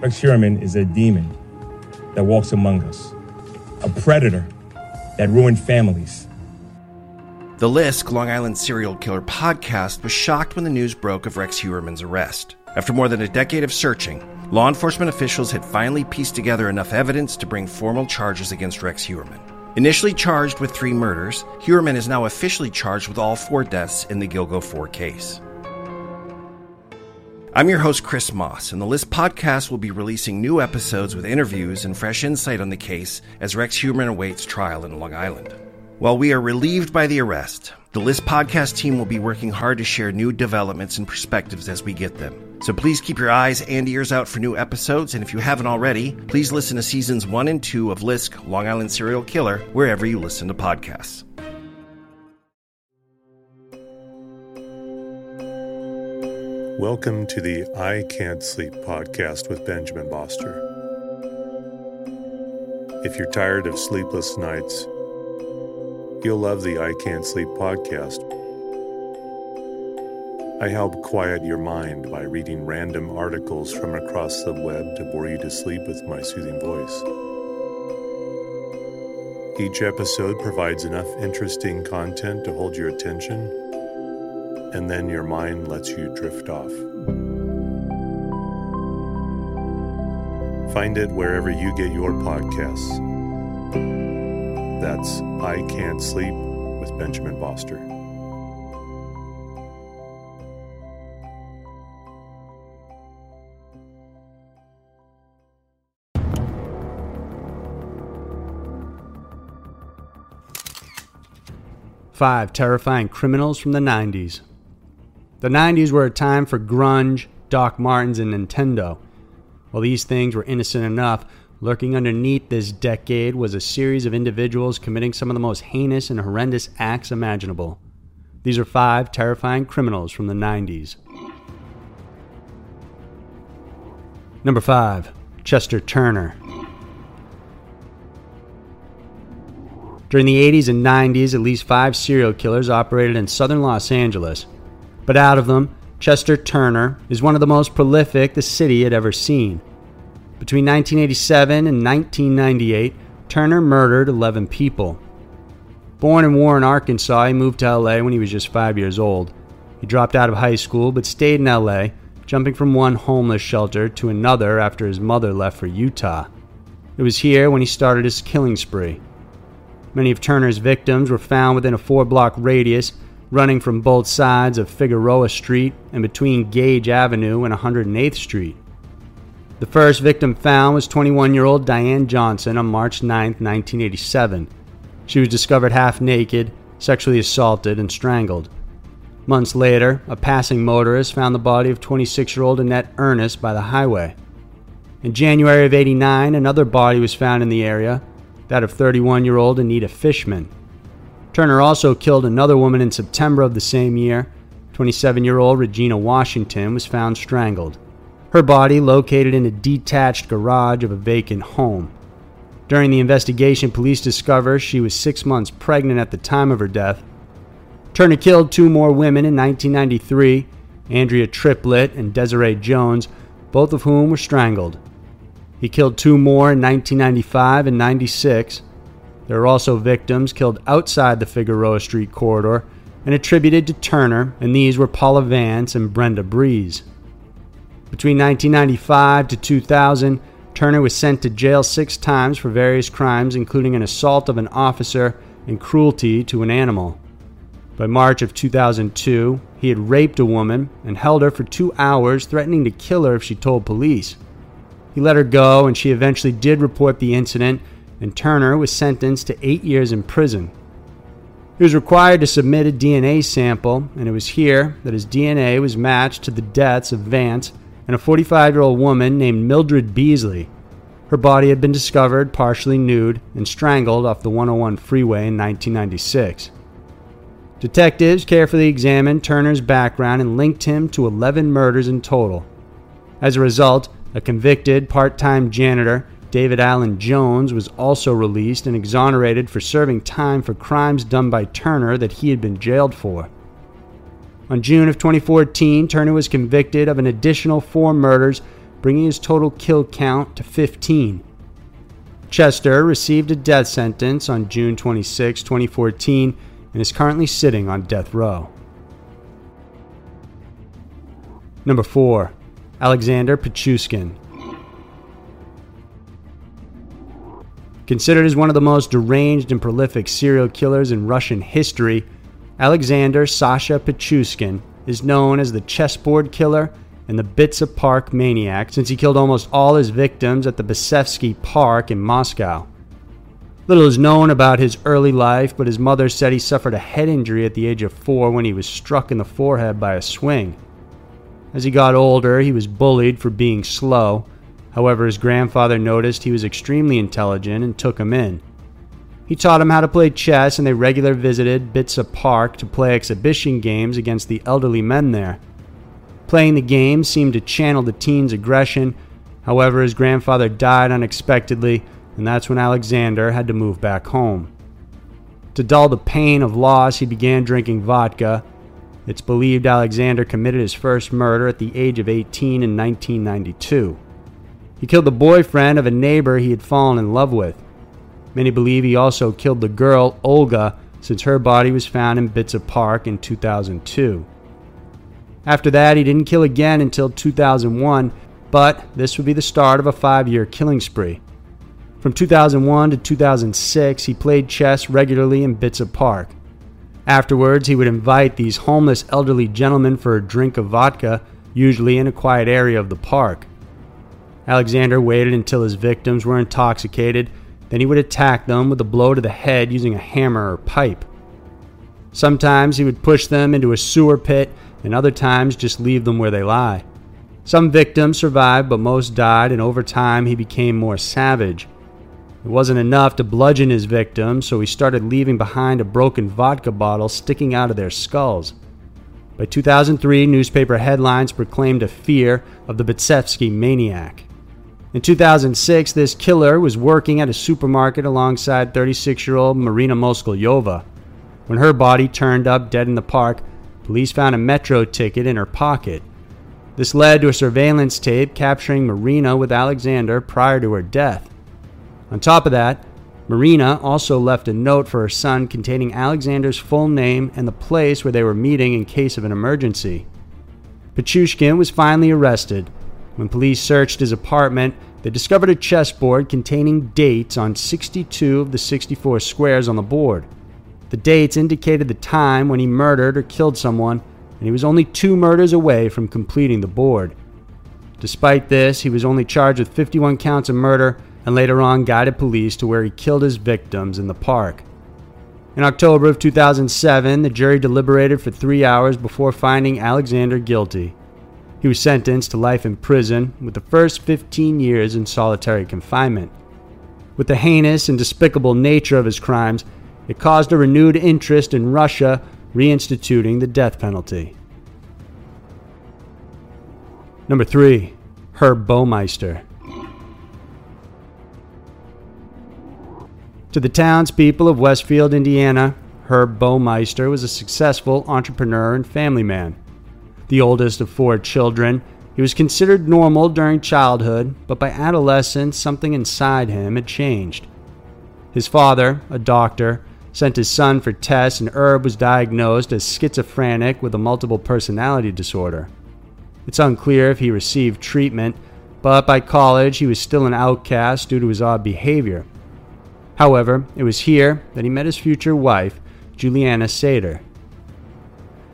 Rex Heuermann is a demon that walks among us, a predator that ruined families. The Lisk, Long Island serial killer podcast, was shocked when the news broke of Rex Heuermann's arrest. After more than a decade of searching, law enforcement officials had finally pieced together enough evidence to bring formal charges against Rex Heuermann. Initially charged with three murders, Heuermann is now officially charged with all four deaths in the Gilgo 4 case. I'm your host, Chris Moss, and the Lisk podcast will be releasing new episodes with interviews and fresh insight on the case as Rex Heuermann awaits trial in Long Island. While we are relieved by the arrest, the Lisk podcast team will be working hard to share new developments and perspectives as we get them. So please keep your eyes and ears out for new episodes, and if you haven't already, please listen to seasons one and two of Lisk, Long Island Serial Killer, wherever you listen to podcasts. Welcome to the I Can't Sleep podcast with Benjamin Boster. If you're tired of sleepless nights, You'll love the I Can't Sleep podcast. I help quiet your mind by reading random articles from across the web to bore you to sleep with my soothing voice. Each episode provides enough interesting content to hold your attention, and then your mind lets you drift off. Find it wherever you get your podcasts. That's I Can't Sleep with Benjamin Boster. Five terrifying criminals from the 90s. The 90s were a time for grunge, Doc Martens, and Nintendo. While these things were innocent enough, Lurking underneath this decade was a series of individuals committing some of the most heinous and horrendous acts imaginable. These are five terrifying criminals from the 90s. Number 5. Chester Turner. During the 80s and 90s, at least five serial killers operated in southern Los Angeles. But out of them, Chester Turner is one of the most prolific the city had ever seen. Between 1987 and 1998, Turner murdered 11 people. Born in Warren, Arkansas, he moved to LA when he was just five years old. He dropped out of high school but stayed in LA, jumping from one homeless shelter to another after his mother left for Utah. It was here when he started his killing spree. Many of Turner's victims were found within a four block radius, running from both sides of Figueroa Street and between Gage Avenue and 108th Street. The first victim found was 21 year old Diane Johnson on March 9, 1987. She was discovered half naked, sexually assaulted, and strangled. Months later, a passing motorist found the body of 26 year old Annette Ernest by the highway. In January of 89, another body was found in the area, that of 31 year old Anita Fishman. Turner also killed another woman in September of the same year. 27 year old Regina Washington was found strangled her body located in a detached garage of a vacant home. During the investigation, police discover she was six months pregnant at the time of her death. Turner killed two more women in 1993 Andrea Triplett and Desiree Jones, both of whom were strangled. He killed two more in 1995 and 96. There were also victims killed outside the Figueroa Street corridor and attributed to Turner, and these were Paula Vance and Brenda Bries. Between 1995 to 2000, Turner was sent to jail six times for various crimes, including an assault of an officer and cruelty to an animal. By March of 2002, he had raped a woman and held her for two hours, threatening to kill her if she told police. He let her go, and she eventually did report the incident, and Turner was sentenced to eight years in prison. He was required to submit a DNA sample, and it was here that his DNA was matched to the deaths of Vance and a 45 year old woman named Mildred Beasley. Her body had been discovered partially nude and strangled off the 101 freeway in 1996. Detectives carefully examined Turner's background and linked him to 11 murders in total. As a result, a convicted part time janitor, David Allen Jones, was also released and exonerated for serving time for crimes done by Turner that he had been jailed for. On June of 2014, Turner was convicted of an additional four murders bringing his total kill count to 15. Chester received a death sentence on June 26, 2014, and is currently sitting on death row. Number 4. Alexander Pichushkin. Considered as one of the most deranged and prolific serial killers in Russian history, Alexander Sasha Pichushkin is known as the chessboard killer and the Bitsa Park maniac since he killed almost all his victims at the Bitsevsky Park in Moscow. Little is known about his early life, but his mother said he suffered a head injury at the age of four when he was struck in the forehead by a swing. As he got older, he was bullied for being slow. However, his grandfather noticed he was extremely intelligent and took him in. He taught him how to play chess, and they regularly visited Bitsa Park to play exhibition games against the elderly men there. Playing the game seemed to channel the teen's aggression. However, his grandfather died unexpectedly, and that's when Alexander had to move back home. To dull the pain of loss, he began drinking vodka. It's believed Alexander committed his first murder at the age of 18 in 1992. He killed the boyfriend of a neighbor he had fallen in love with. Many believe he also killed the girl, Olga, since her body was found in Bitsa Park in 2002. After that, he didn't kill again until 2001, but this would be the start of a five year killing spree. From 2001 to 2006, he played chess regularly in Bitsa Park. Afterwards, he would invite these homeless elderly gentlemen for a drink of vodka, usually in a quiet area of the park. Alexander waited until his victims were intoxicated, then he would attack them with a blow to the head using a hammer or pipe. Sometimes he would push them into a sewer pit and other times just leave them where they lie. Some victims survived, but most died, and over time he became more savage. It wasn't enough to bludgeon his victims, so he started leaving behind a broken vodka bottle sticking out of their skulls. By 2003, newspaper headlines proclaimed a fear of the Bitsevsky maniac. In 2006, this killer was working at a supermarket alongside 36 year old Marina Moskalyova. When her body turned up dead in the park, Police found a metro ticket in her pocket. This led to a surveillance tape capturing Marina with Alexander prior to her death. On top of that, Marina also left a note for her son containing Alexander's full name and the place where they were meeting in case of an emergency. Pichushkin was finally arrested. When police searched his apartment, they discovered a chessboard containing dates on 62 of the 64 squares on the board. The dates indicated the time when he murdered or killed someone, and he was only two murders away from completing the board. Despite this, he was only charged with 51 counts of murder and later on guided police to where he killed his victims in the park. In October of 2007, the jury deliberated for three hours before finding Alexander guilty. He was sentenced to life in prison, with the first 15 years in solitary confinement. With the heinous and despicable nature of his crimes, it caused a renewed interest in Russia reinstituting the death penalty. Number 3. Herb Baumeister. To the townspeople of Westfield, Indiana, Herb Baumeister was a successful entrepreneur and family man. The oldest of four children, he was considered normal during childhood, but by adolescence, something inside him had changed. His father, a doctor, sent his son for tests, and Herb was diagnosed as schizophrenic with a multiple personality disorder. It's unclear if he received treatment, but by college he was still an outcast due to his odd behavior. However, it was here that he met his future wife, Juliana Saiter.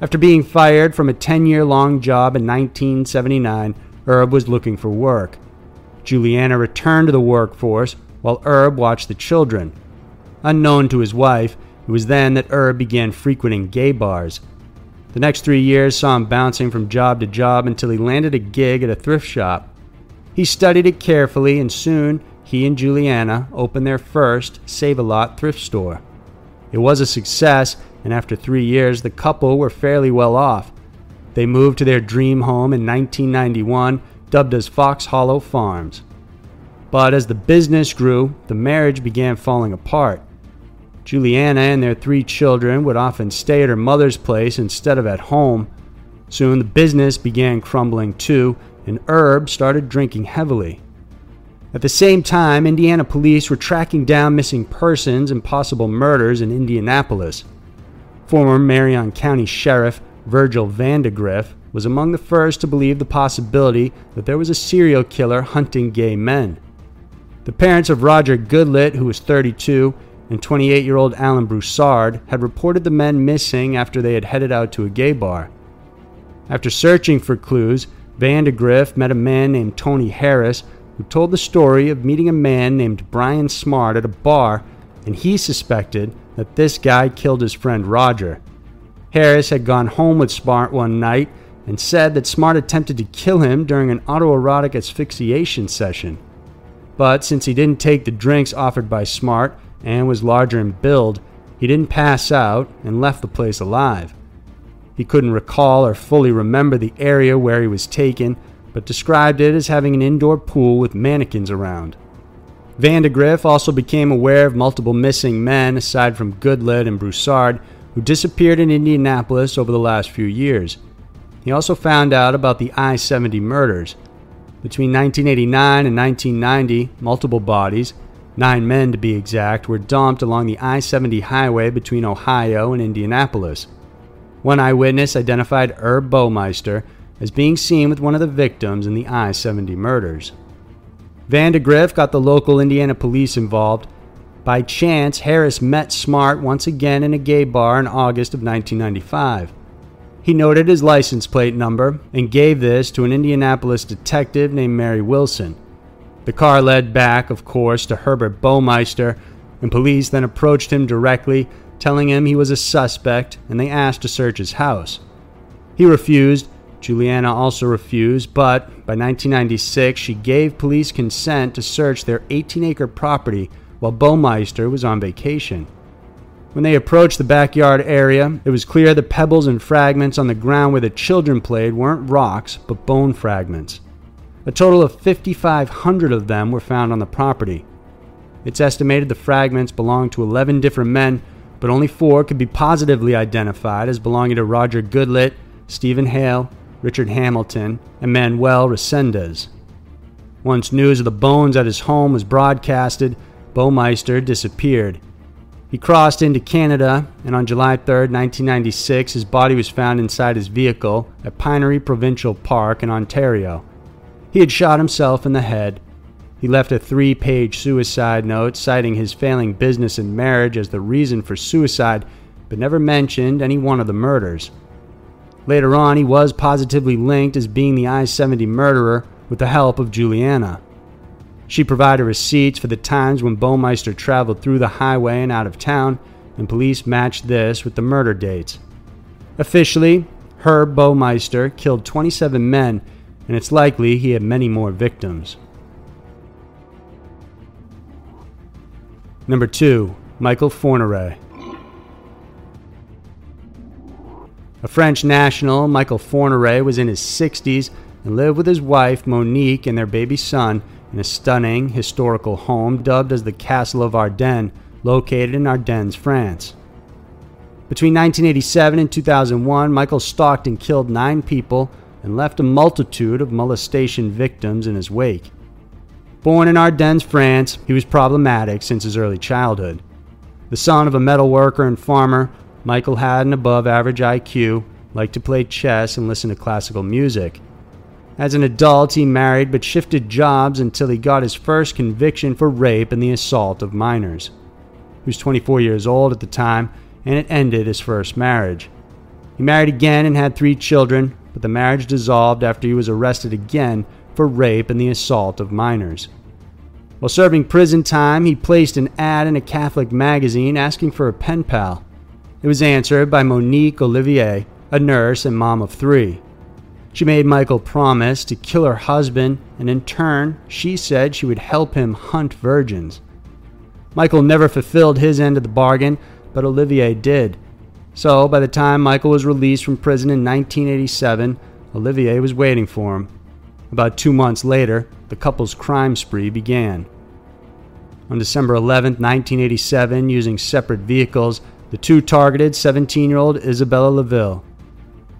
After being fired from a 10 year long job in 1979, Herb was looking for work. Juliana returned to the workforce while Herb watched the children. Unknown to his wife, it was then that Herb began frequenting gay bars. The next three years saw him bouncing from job to job until he landed a gig at a thrift shop. He studied it carefully, and soon he and Juliana opened their first Save a Lot thrift store. It was a success, and after three years, the couple were fairly well off. They moved to their dream home in 1991, dubbed as Fox Hollow Farms. But as the business grew, the marriage began falling apart. Juliana and their three children would often stay at her mother's place instead of at home. Soon the business began crumbling too, and Herb started drinking heavily. At the same time, Indiana police were tracking down missing persons and possible murders in Indianapolis. Former Marion County Sheriff Virgil Vandagriff was among the first to believe the possibility that there was a serial killer hunting gay men. The parents of Roger Goodlett, who was 32, and 28 year old Alan Broussard had reported the men missing after they had headed out to a gay bar. After searching for clues, Vandagriff met a man named Tony Harris who told the story of meeting a man named Brian Smart at a bar, and he suspected that this guy killed his friend Roger. Harris had gone home with Smart one night and said that Smart attempted to kill him during an autoerotic asphyxiation session. But since he didn't take the drinks offered by Smart and was larger in build, he didn't pass out and left the place alive. He couldn't recall or fully remember the area where he was taken, but described it as having an indoor pool with mannequins around. Vandagriff also became aware of multiple missing men aside from Goodlett and Broussard who disappeared in Indianapolis over the last few years. He also found out about the I 70 murders. Between 1989 and 1990, multiple bodies, nine men to be exact, were dumped along the I 70 highway between Ohio and Indianapolis. One eyewitness identified Herb Baumeister as being seen with one of the victims in the I 70 murders. Vandagriff got the local Indiana police involved. By chance, Harris met Smart once again in a gay bar in August of 1995. He noted his license plate number and gave this to an Indianapolis detective named Mary Wilson. The car led back, of course, to Herbert Baumeister, and police then approached him directly telling him he was a suspect, and they asked to search his house. He refused. Juliana also refused, but by 1996 she gave police consent to search their 18 acre property while Baumeister was on vacation. When they approached the backyard area, it was clear the pebbles and fragments on the ground where the children played weren't rocks, but bone fragments. A total of 5,500 of them were found on the property. It's estimated the fragments belonged to 11 different men but only four could be positively identified as belonging to Roger Goodlett, Stephen Hale, Richard Hamilton, and Manuel Resendez. Once news of the bones at his home was broadcasted, Baumeister disappeared. He crossed into Canada, and on July 3, 1996, his body was found inside his vehicle at Pinery Provincial Park in Ontario. He had shot himself in the head he left a three page suicide note citing his failing business and marriage as the reason for suicide, but never mentioned any one of the murders. Later on, he was positively linked as being the I 70 murderer with the help of Juliana. She provided receipts for the times when Baumeister traveled through the highway and out of town, and police matched this with the murder dates. Officially, Herb Baumeister killed 27 men, and it's likely he had many more victims. Number 2. Michael Fourniret. A French national, Michael Fourniret was in his 60s and lived with his wife, Monique, and their baby son in a stunning historical home dubbed as the Castle of Ardennes, located in Ardennes, France. Between 1987 and 2001, Michael stalked and killed nine people and left a multitude of molestation victims in his wake. Born in Ardennes, France, he was problematic since his early childhood. The son of a metal worker and farmer, Michael had an above average IQ, liked to play chess, and listen to classical music. As an adult, he married but shifted jobs until he got his first conviction for rape and the assault of minors. He was 24 years old at the time, and it ended his first marriage. He married again and had three children, but the marriage dissolved after he was arrested again for rape and the assault of minors. While serving prison time, he placed an ad in a Catholic magazine asking for a pen pal. It was answered by Monique Olivier, a nurse and mom of three. She made Michael promise to kill her husband, and in turn, she said she would help him hunt virgins. Michael never fulfilled his end of the bargain, but Olivier did. So, by the time Michael was released from prison in 1987, Olivier was waiting for him. About two months later, the couple's crime spree began. On December 11, 1987, using separate vehicles, the two targeted 17 year old Isabella LaVille.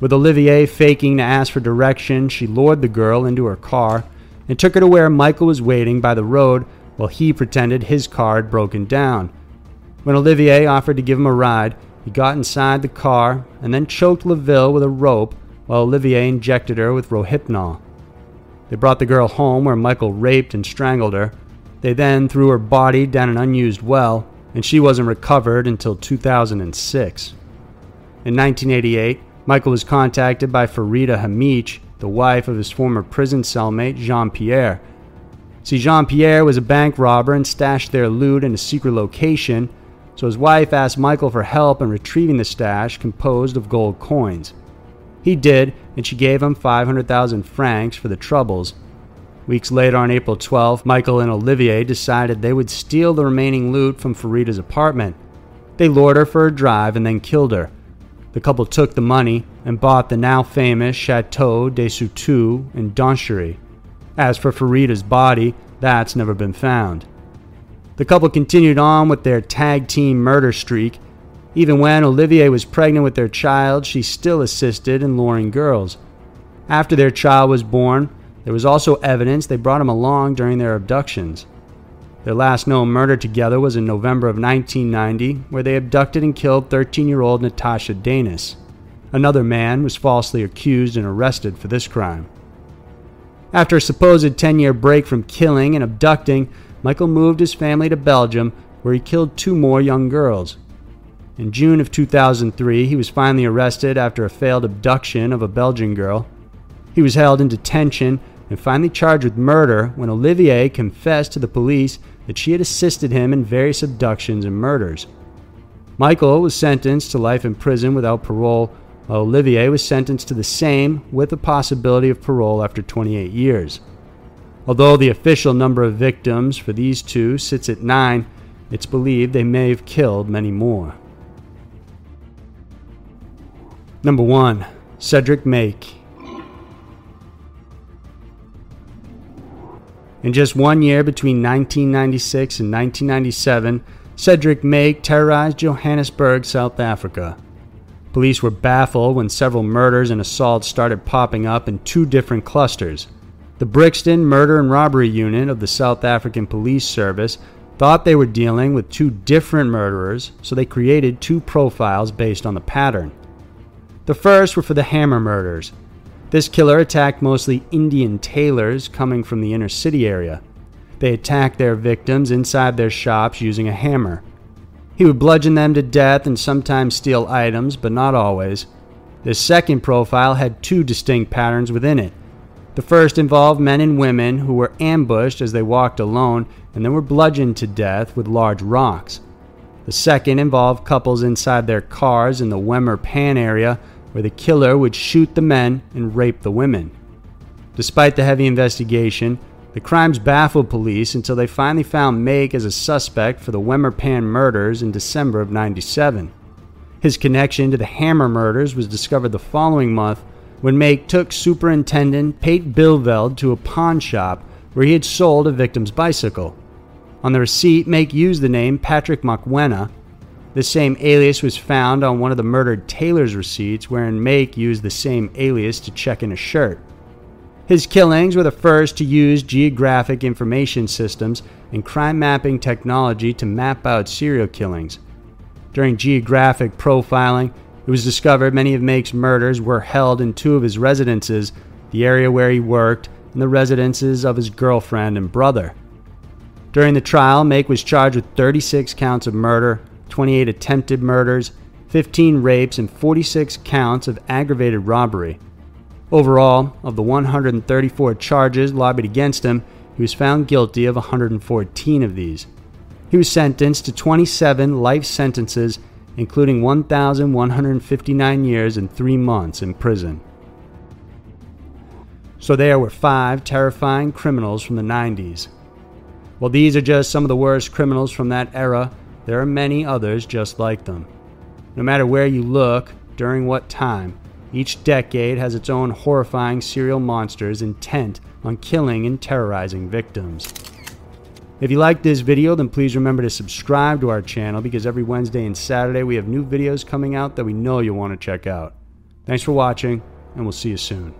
With Olivier faking to ask for directions, she lured the girl into her car and took her to where Michael was waiting by the road while he pretended his car had broken down. When Olivier offered to give him a ride, he got inside the car and then choked LaVille with a rope while Olivier injected her with Rohypnol. They brought the girl home where Michael raped and strangled her. They then threw her body down an unused well, and she wasn't recovered until 2006. In 1988, Michael was contacted by Farida Hammiche, the wife of his former prison cellmate Jean Pierre. See, Jean Pierre was a bank robber and stashed their loot in a secret location, so his wife asked Michael for help in retrieving the stash composed of gold coins. He did, and she gave him 500,000 francs for the troubles. Weeks later, on April 12, Michael and Olivier decided they would steal the remaining loot from Farida's apartment. They lured her for a drive and then killed her. The couple took the money and bought the now famous Chateau de Sautou in Donchery. As for Farida's body, that's never been found. The couple continued on with their tag team murder streak. Even when Olivier was pregnant with their child, she still assisted in luring girls. After their child was born, there was also evidence they brought him along during their abductions. Their last known murder together was in November of 1990, where they abducted and killed 13 year old Natasha Danis. Another man was falsely accused and arrested for this crime. After a supposed 10 year break from killing and abducting, Michael moved his family to Belgium, where he killed two more young girls. In June of 2003, he was finally arrested after a failed abduction of a Belgian girl. He was held in detention and finally charged with murder when Olivier confessed to the police that she had assisted him in various abductions and murders. Michael was sentenced to life in prison without parole, while Olivier was sentenced to the same with the possibility of parole after 28 years. Although the official number of victims for these two sits at nine, it's believed they may have killed many more. Number 1. Cedric Maake In just one year between 1996 and 1997, Cedric Maake terrorized Johannesburg, South Africa. Police were baffled when several murders and assaults started popping up in two different clusters. The Brixton Murder and Robbery Unit of the South African Police Service thought they were dealing with two different murderers, so they created two profiles based on the pattern. The first were for the Hammer murders, this killer attacked mostly Indian tailors coming from the inner city area. They attacked their victims inside their shops using a hammer. He would bludgeon them to death and sometimes steal items, but not always. This second profile had two distinct patterns within it. The first involved men and women who were ambushed as they walked alone and then were bludgeoned to death with large rocks. The second involved couples inside their cars in the Wemmer Pan area where the killer would shoot the men and rape the women. Despite the heavy investigation, the crimes baffled police until they finally found Maake as a suspect for the Wemmerpan murders in December of 97. His connection to the Hammer murders was discovered the following month when Maake took Superintendent Piet Byleveld to a pawn shop where he had sold a victim's bicycle. On the receipt, Maake used the name Patrick Mokwena the same alias was found on one of the murdered tailor's receipts, wherein Maake used the same alias to check in a shirt. His killings were the first to use geographic information systems and crime mapping technology to map out serial killings. During geographic profiling, it was discovered many of Maake's murders were held in two of his residences, the area where he worked, and the residences of his girlfriend and brother. During the trial, Maake was charged with 36 counts of murder, 28 attempted murders, 15 rapes, and 46 counts of aggravated robbery. Overall, of the 134 charges lobbied against him, he was found guilty of 114 of these. He was sentenced to 27 life sentences, including 1,159 years and three months in prison. So there were five terrifying criminals from the 90s. Well, these are just some of the worst criminals from that era there are many others just like them. No matter where you look, during what time, each decade has its own horrifying serial monsters intent on killing and terrorizing victims. If you liked this video, then please remember to subscribe to our channel because every Wednesday and Saturday we have new videos coming out that we know you'll want to check out. Thanks for watching, and we'll see you soon.